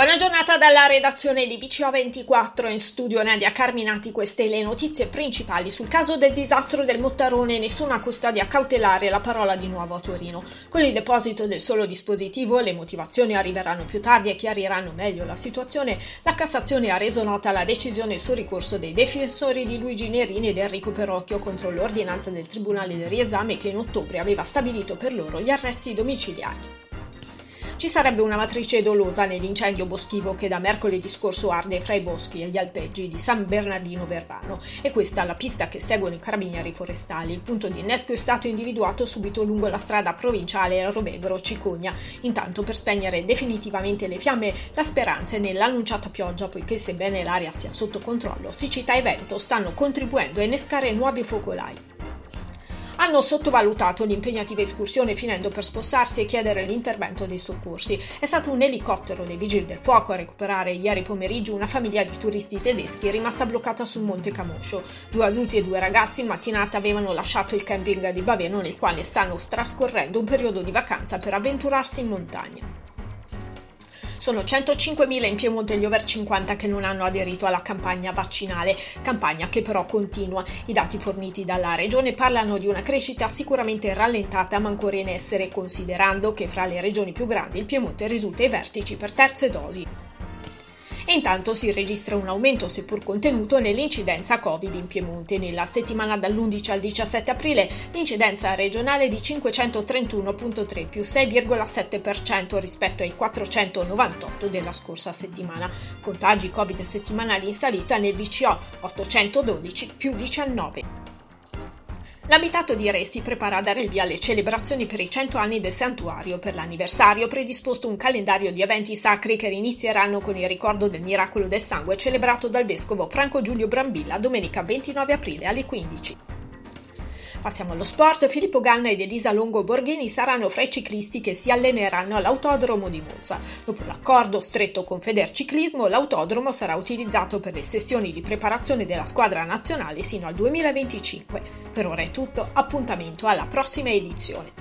Buona giornata dalla redazione di BCO24 in studio Nadia Carminati, queste le notizie principali sul caso del disastro del Mottarone, nessuna custodia cautelare, la parola di nuovo a Torino. Con il deposito del solo dispositivo le motivazioni arriveranno più tardi e chiariranno meglio la situazione. La Cassazione ha reso nota la decisione sul ricorso dei difensori di Luigi Nerini ed Enrico Perocchio contro l'ordinanza del Tribunale del riesame che in ottobre aveva stabilito per loro gli arresti domiciliari. Ci sarebbe una matrice dolosa nell'incendio boschivo che da mercoledì scorso arde fra i boschi e gli alpeggi di San Bernardino Verbano e questa è la pista che seguono i carabinieri forestali. Il punto di innesco è stato individuato subito lungo la strada provinciale Rovegro-Cicogna. Intanto per spegnere definitivamente le fiamme la speranza è nell'annunciata pioggia poiché sebbene l'aria sia sotto controllo, siccità e vento stanno contribuendo a innescare nuovi focolai hanno sottovalutato l'impegnativa escursione finendo per spostarsi e chiedere l'intervento dei soccorsi. È stato un elicottero dei vigili del fuoco a recuperare ieri pomeriggio una famiglia di turisti tedeschi rimasta bloccata sul Monte Camoscio. Due adulti e due ragazzi in mattinata avevano lasciato il camping di Baveno nel quale stanno trascorrendo un periodo di vacanza per avventurarsi in montagna. Sono 105.000 in Piemonte gli over 50 che non hanno aderito alla campagna vaccinale, campagna che però continua. I dati forniti dalla regione parlano di una crescita sicuramente rallentata ma ancora in essere, considerando che fra le regioni più grandi il Piemonte risulta ai vertici per terze dosi e intanto si registra un aumento seppur contenuto nell'incidenza Covid in Piemonte. Nella settimana dall'11 al 17 aprile l'incidenza regionale è di 531.3 più 6,7% rispetto ai 498 della scorsa settimana. Contagi Covid settimanali in salita nel VCO 812 più 19. L'abitato di Re si prepara a dare il via alle celebrazioni per i 100 anni del santuario. Per l'anniversario predisposto un calendario di eventi sacri che inizieranno con il ricordo del miracolo del sangue celebrato dal vescovo Franco Giulio Brambilla domenica 29 aprile alle 15. Passiamo allo sport. Filippo Ganna ed Elisa Longo Borghini saranno fra i ciclisti che si alleneranno all'autodromo di Monza. Dopo l'accordo stretto con Federciclismo, l'autodromo sarà utilizzato per le sessioni di preparazione della squadra nazionale sino al 2025. Per ora è tutto, appuntamento alla prossima edizione.